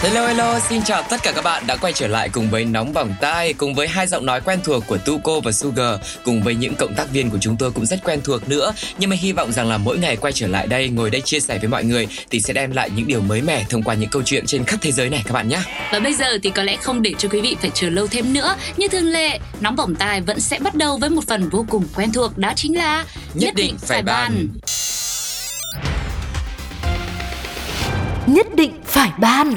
Hello hello, xin chào tất cả các bạn đã quay trở lại cùng với Nóng Bỏng Tai Cùng với hai giọng nói quen thuộc của Tuko và Sugar Cùng với những cộng tác viên của chúng tôi cũng rất quen thuộc nữa Nhưng mà hy vọng rằng là mỗi ngày quay trở lại đây Ngồi đây chia sẻ với mọi người Thì sẽ đem lại những điều mới mẻ thông qua những câu chuyện trên khắp thế giới này các bạn nhé Và bây giờ thì có lẽ không để cho quý vị phải chờ lâu thêm nữa. Như thường lệ, nóng bỏng tai vẫn sẽ bắt đầu với một phần vô cùng quen thuộc đó chính là Nhất định phải bàn. Nhất định phải ban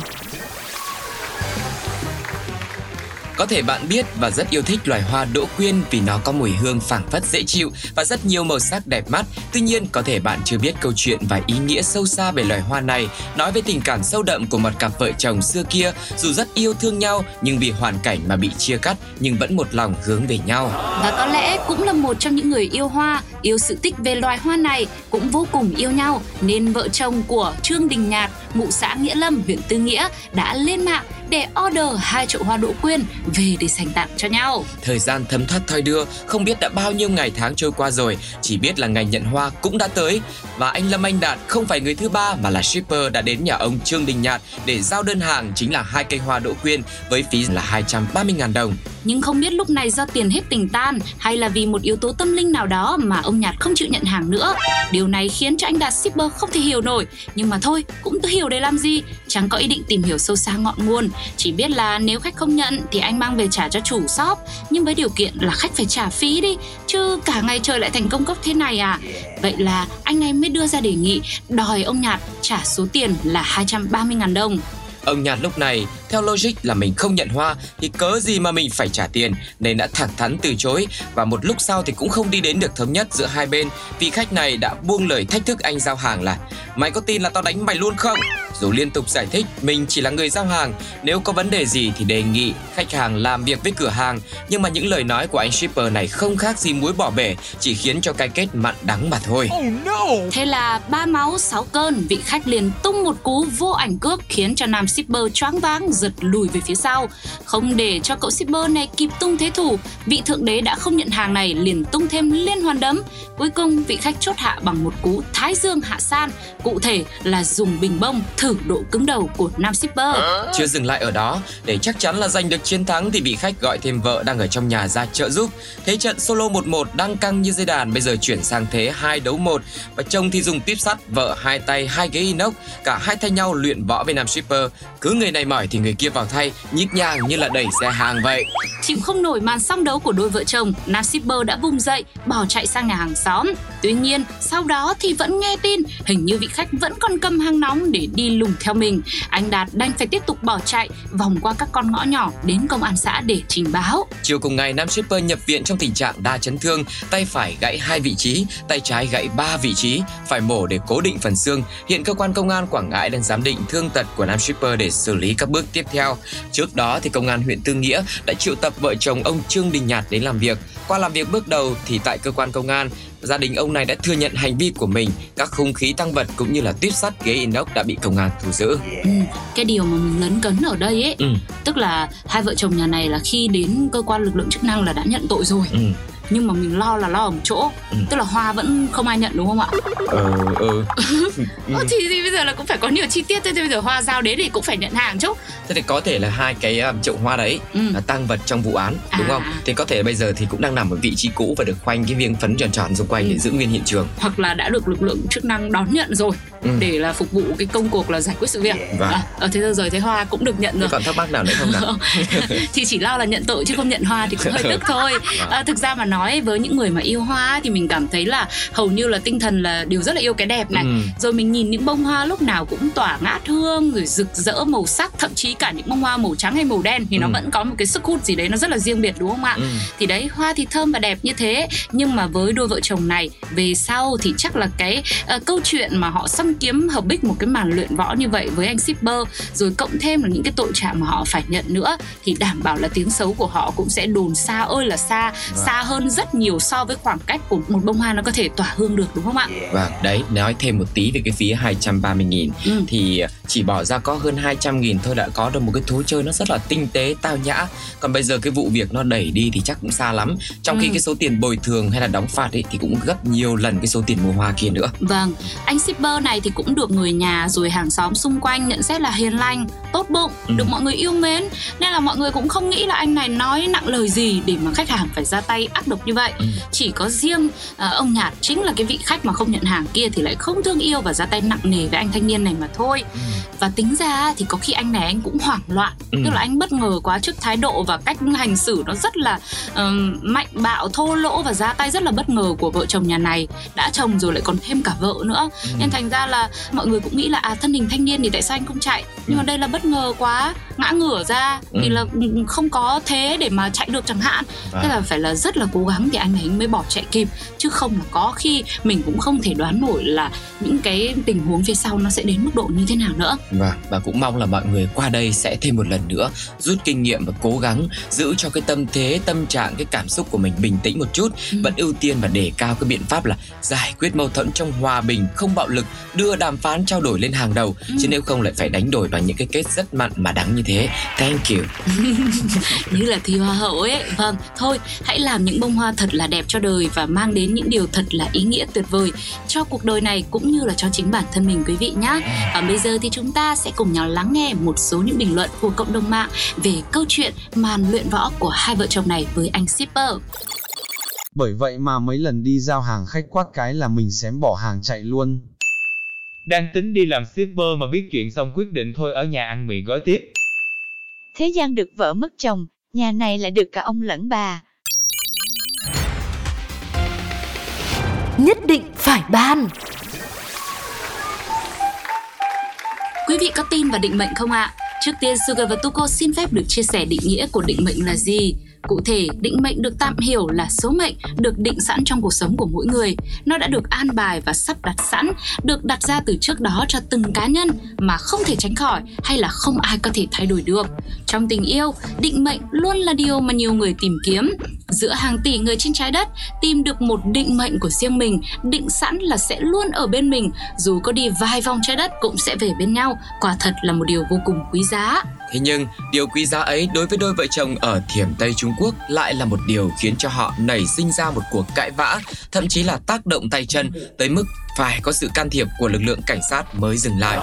Có thể bạn biết và rất yêu thích loài hoa đỗ quyên vì nó có mùi hương phảng phất dễ chịu và rất nhiều màu sắc đẹp mắt. Tuy nhiên, có thể bạn chưa biết câu chuyện và ý nghĩa sâu xa về loài hoa này, nói về tình cảm sâu đậm của một cặp vợ chồng xưa kia, dù rất yêu thương nhau nhưng vì hoàn cảnh mà bị chia cắt nhưng vẫn một lòng hướng về nhau. Và có lẽ cũng là một trong những người yêu hoa, yêu sự tích về loài hoa này, cũng vô cùng yêu nhau nên vợ chồng của Trương Đình Nhạt, ngụ xã Nghĩa Lâm, huyện Tư Nghĩa đã lên mạng để order hai chậu hoa đỗ quyên về để dành tặng cho nhau. Thời gian thấm thoát thoi đưa, không biết đã bao nhiêu ngày tháng trôi qua rồi, chỉ biết là ngày nhận hoa cũng đã tới. Và anh Lâm Anh Đạt không phải người thứ ba mà là shipper đã đến nhà ông Trương Đình Nhạt để giao đơn hàng chính là hai cây hoa đỗ quyên với phí là 230.000 đồng. Nhưng không biết lúc này do tiền hết tình tan hay là vì một yếu tố tâm linh nào đó mà ông Nhạt không chịu nhận hàng nữa. Điều này khiến cho anh Đạt shipper không thể hiểu nổi. Nhưng mà thôi, cũng tự hiểu để làm gì. Chẳng có ý định tìm hiểu sâu xa ngọn nguồn. Chỉ biết là nếu khách không nhận thì anh mang về trả cho chủ shop. Nhưng với điều kiện là khách phải trả phí đi. Chứ cả ngày trời lại thành công cốc thế này à. Vậy là anh này mới đưa ra đề nghị đòi ông Nhạt trả số tiền là 230.000 đồng. Ông Nhạt lúc này, theo logic là mình không nhận hoa thì cớ gì mà mình phải trả tiền nên đã thẳng thắn từ chối và một lúc sau thì cũng không đi đến được thống nhất giữa hai bên vì khách này đã buông lời thách thức anh giao hàng là mày có tin là tao đánh mày luôn không? Dù liên tục giải thích mình chỉ là người giao hàng, nếu có vấn đề gì thì đề nghị khách hàng làm việc với cửa hàng nhưng mà những lời nói của anh shipper này không khác gì muối bỏ bể chỉ khiến cho cái kết mặn đắng mà thôi. oh no Thế là ba máu sáu cơn, vị khách liền tung một cú vô ảnh cước khiến cho nam shipper choáng váng giật lùi về phía sau. Không để cho cậu shipper này kịp tung thế thủ, vị thượng đế đã không nhận hàng này liền tung thêm liên hoàn đấm. Cuối cùng vị khách chốt hạ bằng một cú thái dương hạ san, cụ thể là dùng bình bông thử độ cứng đầu của nam shipper. Chưa dừng lại ở đó, để chắc chắn là giành được chiến thắng thì vị khách gọi thêm vợ đang ở trong nhà ra trợ giúp. Thế trận solo 1-1 đang căng như dây đàn bây giờ chuyển sang thế 2 đấu 1 và chồng thì dùng tiếp sắt, vợ hai tay hai ghế inox, cả hai thay nhau luyện võ với nam shipper. Cứ người này mỏi thì người kia vào thay, nhịp nhàng như là đẩy xe hàng vậy. Chịu không nổi màn song đấu của đôi vợ chồng, nam shipper đã vùng dậy, bỏ chạy sang nhà hàng xóm. Tuy nhiên, sau đó thì vẫn nghe tin, hình như vị khách vẫn còn cầm hàng nóng để đi lùng theo mình. Anh Đạt đành phải tiếp tục bỏ chạy, vòng qua các con ngõ nhỏ đến công an xã để trình báo. Chiều cùng ngày, nam shipper nhập viện trong tình trạng đa chấn thương, tay phải gãy hai vị trí, tay trái gãy ba vị trí, phải mổ để cố định phần xương. Hiện cơ quan công an Quảng Ngãi đang giám định thương tật của nam shipper để xử lý các bước tiếp theo. Trước đó thì công an huyện Tư Nghĩa đã triệu tập vợ chồng ông Trương Đình Nhạt đến làm việc. Qua làm việc bước đầu thì tại cơ quan công an, gia đình ông này đã thừa nhận hành vi của mình, các khung khí tăng vật cũng như là tuyếp sắt ghế inox đã bị công an thu giữ. Ừ, cái điều mà mình lấn cấn ở đây ấy, Ừ. tức là hai vợ chồng nhà này là khi đến cơ quan lực lượng chức năng là đã nhận tội rồi. Ừ. Nhưng mà mình lo là lo ở một chỗ, Ừ. tức là Hoa vẫn không ai nhận đúng không ạ? Ờ, ừ. Ờ, thì, thì bây giờ là cũng phải có nhiều chi tiết thôi, thì bây giờ Hoa giao đến thì cũng phải nhận hàng chứ. Thế thì có thể là hai cái um, chậu hoa đấy Ừ. là tăng vật trong vụ án đúng À. không? Thì có thể bây giờ thì cũng đang nằm ở vị trí cũ và được khoanh cái viếng phấn tròn tròn xung quanh Ừ. để giữ nguyên hiện trường. hoặc là đã được lực lượng chức năng đón nhận rồi Ừ. để là phục vụ cái công cuộc là giải quyết sự việc. Vâng. À, ở thế giờ thấy Hoa cũng được nhận Thế rồi. còn thắc mắc nào nữa không nào? thì chỉ lo là nhận tội chứ không nhận hoa thì cũng hơi tức thôi à, thực ra mà nói với những người mà yêu hoa thì mình cảm thấy là hầu như là tinh thần là đều rất là yêu cái đẹp này Ừ. rồi mình nhìn những bông hoa lúc nào cũng tỏa ngát hương rồi rực rỡ màu sắc thậm chí cả những bông hoa màu trắng hay màu đen thì nó Ừ. vẫn có một cái sức hút gì đấy nó rất là riêng biệt đúng không ạ Ừ. thì đấy hoa thì thơm và đẹp như thế nhưng mà với đôi vợ chồng này về sau thì chắc là cái ờ, câu chuyện mà họ xâm kiếm hợp bích một cái màn luyện võ như vậy với anh shipper rồi cộng thêm là những cái tội trạng mà họ phải nhận nữa thì đảm bảo là tiếng xấu của họ cũng sẽ đồn xa ơi là xa Vâng. xa hơn rất nhiều so với khoảng cách của một bông hoa nó có thể tỏa hương được đúng không ạ? Vâng, đấy, nói thêm một tí về cái phí 230 nghìn. Ừ. Thì chỉ bỏ ra có hơn 200 nghìn thôi đã có được một cái thú chơi nó rất là tinh tế, tao nhã. Còn bây giờ cái vụ việc nó đẩy đi thì chắc cũng xa lắm. Trong khi Ừ. cái số tiền bồi thường hay là đóng phạt ấy thì cũng gấp nhiều lần cái số tiền mua hoa kia nữa. Vâng, anh shipper này thì cũng được người nhà rồi hàng xóm xung quanh nhận xét là hiền lành, tốt bụng, Ừ. được mọi người yêu mến. Nên là mọi người cũng không nghĩ là anh này nói nặng lời gì để mà khách hàng phải ra tay ác độc như vậy. Ừ. Chỉ có riêng à, ông Nhạt chính là cái vị khách mà không nhận hàng kia thì lại không thương yêu và ra tay nặng nề với anh thanh niên này mà thôi. Và tính ra thì có khi anh này anh cũng hoảng loạn. Ừ. Tức là anh bất ngờ quá trước thái độ và cách hành xử nó rất là ừm, mạnh bạo, thô lỗ và ra tay rất là bất ngờ của vợ chồng nhà này. Đã chồng rồi lại còn thêm cả vợ nữa. Ừ. nên thành ra là mọi người cũng nghĩ là à thân hình thanh niên thì tại sao anh không chạy nhưng mà đây là bất ngờ quá ngã ngửa ra thì Ừ. là ừ, không có thế để mà chạy được chẳng hạn Vâng. thế là phải là rất là cố gắng thì anh ấy mới bỏ chạy kịp chứ không là có khi mình cũng không thể đoán nổi là những cái tình huống phía sau nó sẽ đến mức độ như thế nào nữa Vâng, và cũng mong là mọi người qua đây sẽ thêm một lần nữa rút kinh nghiệm và cố gắng giữ cho cái tâm thế, tâm trạng, cái cảm xúc của mình bình tĩnh một chút, Ừ. vẫn ưu tiên và đề cao cái biện pháp là giải quyết mâu thuẫn trong hòa bình, không bạo lực, đưa đàm phán trao đổi lên hàng đầu, Ừ. chứ nếu không lại phải đánh đổi bằng những cái kết rất mặn mà đắng như thế. Thank you. như là thi hoa hậu ấy vâng thôi hãy làm những bông hoa thật là đẹp cho đời và mang đến những điều thật là ý nghĩa tuyệt vời cho cuộc đời này cũng như là cho chính bản thân mình quý vị nhé và bây giờ thì chúng ta sẽ cùng nhau lắng nghe một số những bình luận của cộng đồng mạng về câu chuyện màn luyện võ của hai vợ chồng này với anh shipper Bởi vậy mà mấy lần đi giao hàng khách quát cái là mình xém bỏ hàng chạy luôn. Đang tính đi làm shipper mà biết chuyện xong quyết định thôi ở nhà ăn mì gói tiếp. Thế gian được vợ mất chồng, nhà này lại được cả ông lẫn bà. Nhất định phải ban Quý vị có tin vào định mệnh không ạ? Trước tiên Sugar và Tuko xin phép được chia sẻ định nghĩa của định mệnh là gì. Cụ thể, định mệnh được tạm hiểu là số mệnh được định sẵn trong cuộc sống của mỗi người. Nó đã được an bài và sắp đặt sẵn, được đặt ra từ trước đó cho từng cá nhân mà không thể tránh khỏi hay là không ai có thể thay đổi được. Trong tình yêu, định mệnh luôn là điều mà nhiều người tìm kiếm. Giữa hàng tỷ người trên trái đất, tìm được một định mệnh của riêng mình, định sẵn là sẽ luôn ở bên mình, dù có đi vài vòng trái đất cũng sẽ về bên nhau, quả thật là một điều vô cùng quý giá. Thế nhưng, điều quý giá ấy đối với đôi vợ chồng ở Thiểm Tây Trung Quốc lại là một điều khiến cho họ nảy sinh ra một cuộc cãi vã, thậm chí là tác động tay chân tới mức phải có sự can thiệp của lực lượng cảnh sát mới dừng lại.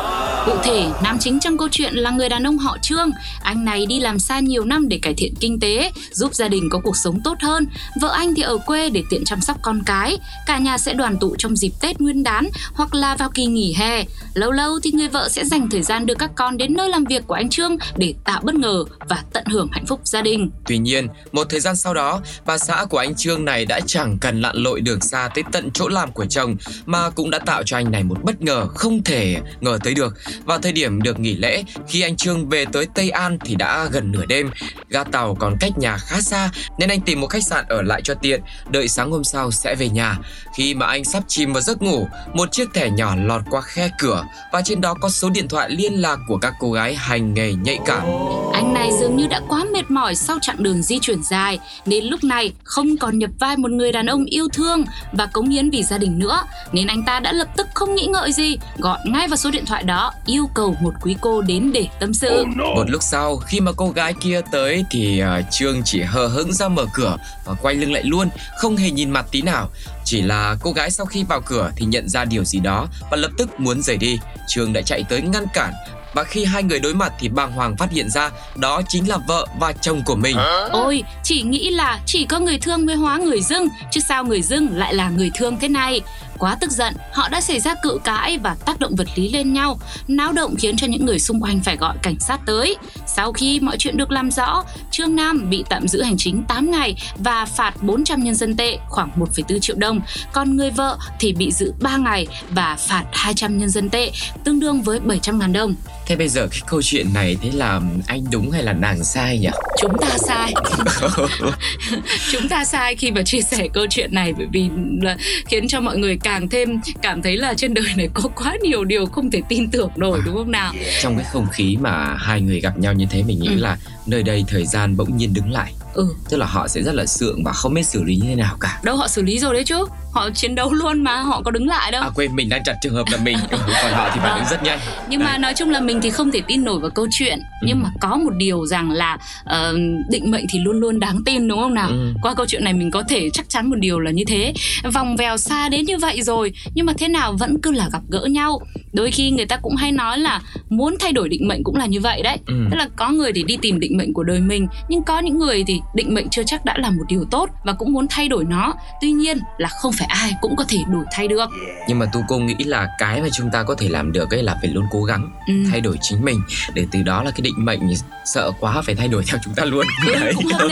Cụ thể, nam chính trong câu chuyện là người đàn ông họ Trương. Anh này đi làm xa nhiều năm để cải thiện kinh tế, giúp gia đình có cuộc sống tốt hơn. Vợ anh thì ở quê để tiện chăm sóc con cái. Cả nhà sẽ đoàn tụ trong dịp Tết Nguyên đán hoặc là vào kỳ nghỉ hè. Lâu lâu thì người vợ sẽ dành thời gian đưa các con đến nơi làm việc của anh Trương để tạo bất ngờ và tận hưởng hạnh phúc gia đình. Tuy nhiên, một thời gian sau đó, bà xã của anh Trương này đã chẳng cần lặn lội đường xa tới tận chỗ làm của chồng mà cũng đã tạo cho anh này một bất ngờ không thể ngờ tới được. Vào thời điểm được nghỉ lễ, khi anh Trương về tới Tây An thì đã gần nửa đêm. Ga tàu còn cách nhà khá xa nên anh tìm một khách sạn ở lại cho tiện, đợi sáng hôm sau sẽ về nhà. Khi mà anh sắp chìm vào giấc ngủ, một chiếc thẻ nhỏ lọt qua khe cửa và trên đó có số điện thoại liên lạc của các cô gái hành nghề nhạy cảm. Anh này dường như đã quá mệt mỏi sau chặng đường di chuyển dài nên lúc này không còn nhập vai một người đàn ông yêu thương và cống hiến vì gia đình nữa nên anh ta đã lập tức không nghĩ ngợi gì gọi ngay vào số điện thoại đó yêu cầu một quý cô đến để tâm sự. Một lúc sau, khi mà cô gái kia tới thì uh, Trương chỉ hờ hững ra mở cửa và quay lưng lại luôn, không hề nhìn mặt tí nào. Chỉ là cô gái sau khi vào cửa thì nhận ra điều gì đó và lập tức muốn rời đi. Trương đã chạy tới ngăn cản và khi hai người đối mặt thì bàng hoàng phát hiện ra đó chính là vợ và chồng của mình. Ôi, chỉ nghĩ là chỉ có người thương mới hóa người dưng, chứ sao người dưng lại là người thương thế này. Quá tức giận, họ đã xảy ra cự cãi và tác động vật lý lên nhau, náo động khiến cho những người xung quanh phải gọi cảnh sát tới. Sau khi mọi chuyện được làm rõ, Trương Nam bị tạm giữ hành chính 8 ngày và phạt 400 nhân dân tệ, khoảng 1,4 triệu đồng. Còn người vợ thì bị giữ 3 ngày và phạt 200 nhân dân tệ, tương đương với 700 ngàn đồng. Thế bây giờ cái câu chuyện này thế là anh đúng hay là nàng sai nhỉ? chúng ta sai chúng ta sai khi mà chia sẻ câu chuyện này bởi vì là khiến cho mọi người càng thêm cảm thấy là trên đời này có quá nhiều điều không thể tin tưởng nổi đúng không nào? trong cái không khí mà hai người gặp nhau như thế mình nghĩ Ừ. là nơi đây thời gian bỗng nhiên đứng lại. Ừ. Tức là họ sẽ rất là sượng và không biết xử lý như thế nào cả. Đâu họ xử lý rồi đấy chứ họ chiến đấu luôn mà họ có đứng lại đâu. À quên mình đang chặt trường hợp là mình. Ừ, còn họ thì phản ứng rất nhanh. Nhưng mà nói chung là mình thì không thể tin nổi vào câu chuyện. Nhưng Ừ. mà có một điều rằng là ờ, định mệnh thì luôn luôn đáng tin đúng không nào? Ừ. qua câu chuyện này mình có thể chắc chắn một điều là như thế. Vòng vèo xa đến như vậy rồi nhưng mà thế nào vẫn cứ là gặp gỡ nhau. Đôi khi người ta cũng hay nói là muốn thay đổi định mệnh cũng là như vậy đấy. Ừ. tức là có người thì đi tìm định mệnh của đời mình nhưng có những người thì định mệnh chưa chắc đã là một điều tốt và cũng muốn thay đổi nó. Tuy nhiên là không phải ai cũng có thể đổi thay được nhưng mà tu cô nghĩ là cái mà chúng ta có thể làm được ấy là phải luôn cố gắng ừ. thay đổi chính mình để từ đó là cái định mệnh sợ quá phải thay đổi theo chúng ta luôn Ừ, Đấy. cũng hợp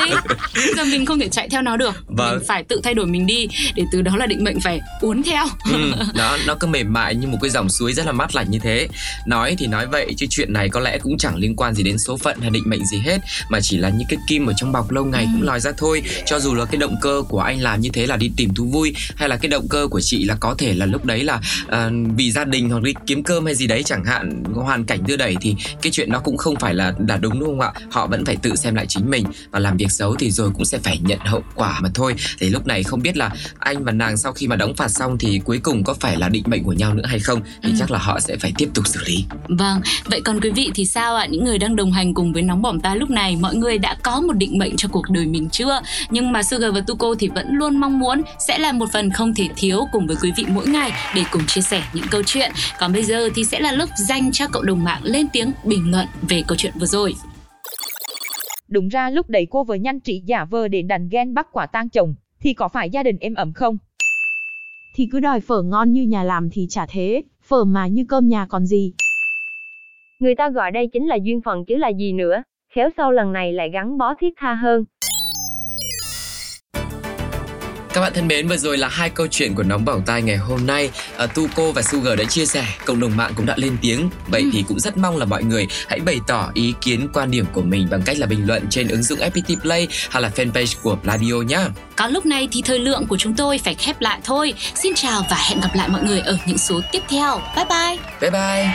Bây giờ mình không thể chạy theo nó được Vâng. mình phải tự thay đổi mình đi để từ đó là định mệnh phải uốn theo ừ, nó nó cứ mềm mại như một cái dòng suối rất là mát lành như thế nói thì nói vậy chứ chuyện này có lẽ cũng chẳng liên quan gì đến số phận hay định mệnh gì hết mà chỉ là những cái kim ở trong bọc lâu ngày Ừ. cũng lòi ra thôi cho dù là cái động cơ của anh làm như thế là đi tìm thú vui hay là cái động cơ của chị là có thể là lúc đấy là à, vì gia đình hoặc đi kiếm cơm hay gì đấy chẳng hạn hoàn cảnh đưa đẩy thì cái chuyện đó cũng không phải là là đúng đúng không ạ họ vẫn phải tự xem lại chính mình và làm việc xấu thì rồi cũng sẽ phải nhận hậu quả mà thôi thì lúc này không biết là anh và nàng sau khi mà đóng phạt xong thì cuối cùng có phải là định mệnh của nhau nữa hay không thì Ừ. chắc là họ sẽ phải tiếp tục xử lý Vâng, vậy còn quý vị thì sao ạ? Những người đang đồng hành cùng với Nóng Bỏng Ta lúc này, mọi người đã có một định mệnh cho cuộc đời mình chưa? Nhưng mà Sugar và Tuko thì vẫn luôn mong muốn sẽ là một phần không thể thiếu cùng với quý vị mỗi ngày để cùng chia sẻ những câu chuyện. Còn bây giờ thì sẽ là lúc dành cho cộng đồng mạng lên tiếng bình luận về câu chuyện vừa rồi. Đúng ra lúc đấy cô vợ nhanh trị giả vờ để đàn ghen bắt quả tang chồng, thì có phải gia đình êm ấm không? thì cứ đòi phở ngon như nhà làm thì chả thế, phở mà như cơm nhà còn gì. Người ta gọi đây chính là duyên phận chứ là gì nữa, khéo sau lần này lại gắn bó thiết tha hơn. Các bạn thân mến, vừa rồi là hai câu chuyện của Nóng Bỏng Tai ngày hôm nay. À, Tuco và Sugar đã chia sẻ, cộng đồng mạng cũng đã lên tiếng. Vậy Ừ. thì cũng rất mong là mọi người hãy bày tỏ ý kiến, quan điểm của mình bằng cách là bình luận trên ứng dụng FPT Play hay là fanpage của Pladio nhá. Có lúc này thì thời lượng của chúng tôi phải khép lại thôi. Xin chào và hẹn gặp lại mọi người ở những số tiếp theo. Bye bye! Bye bye!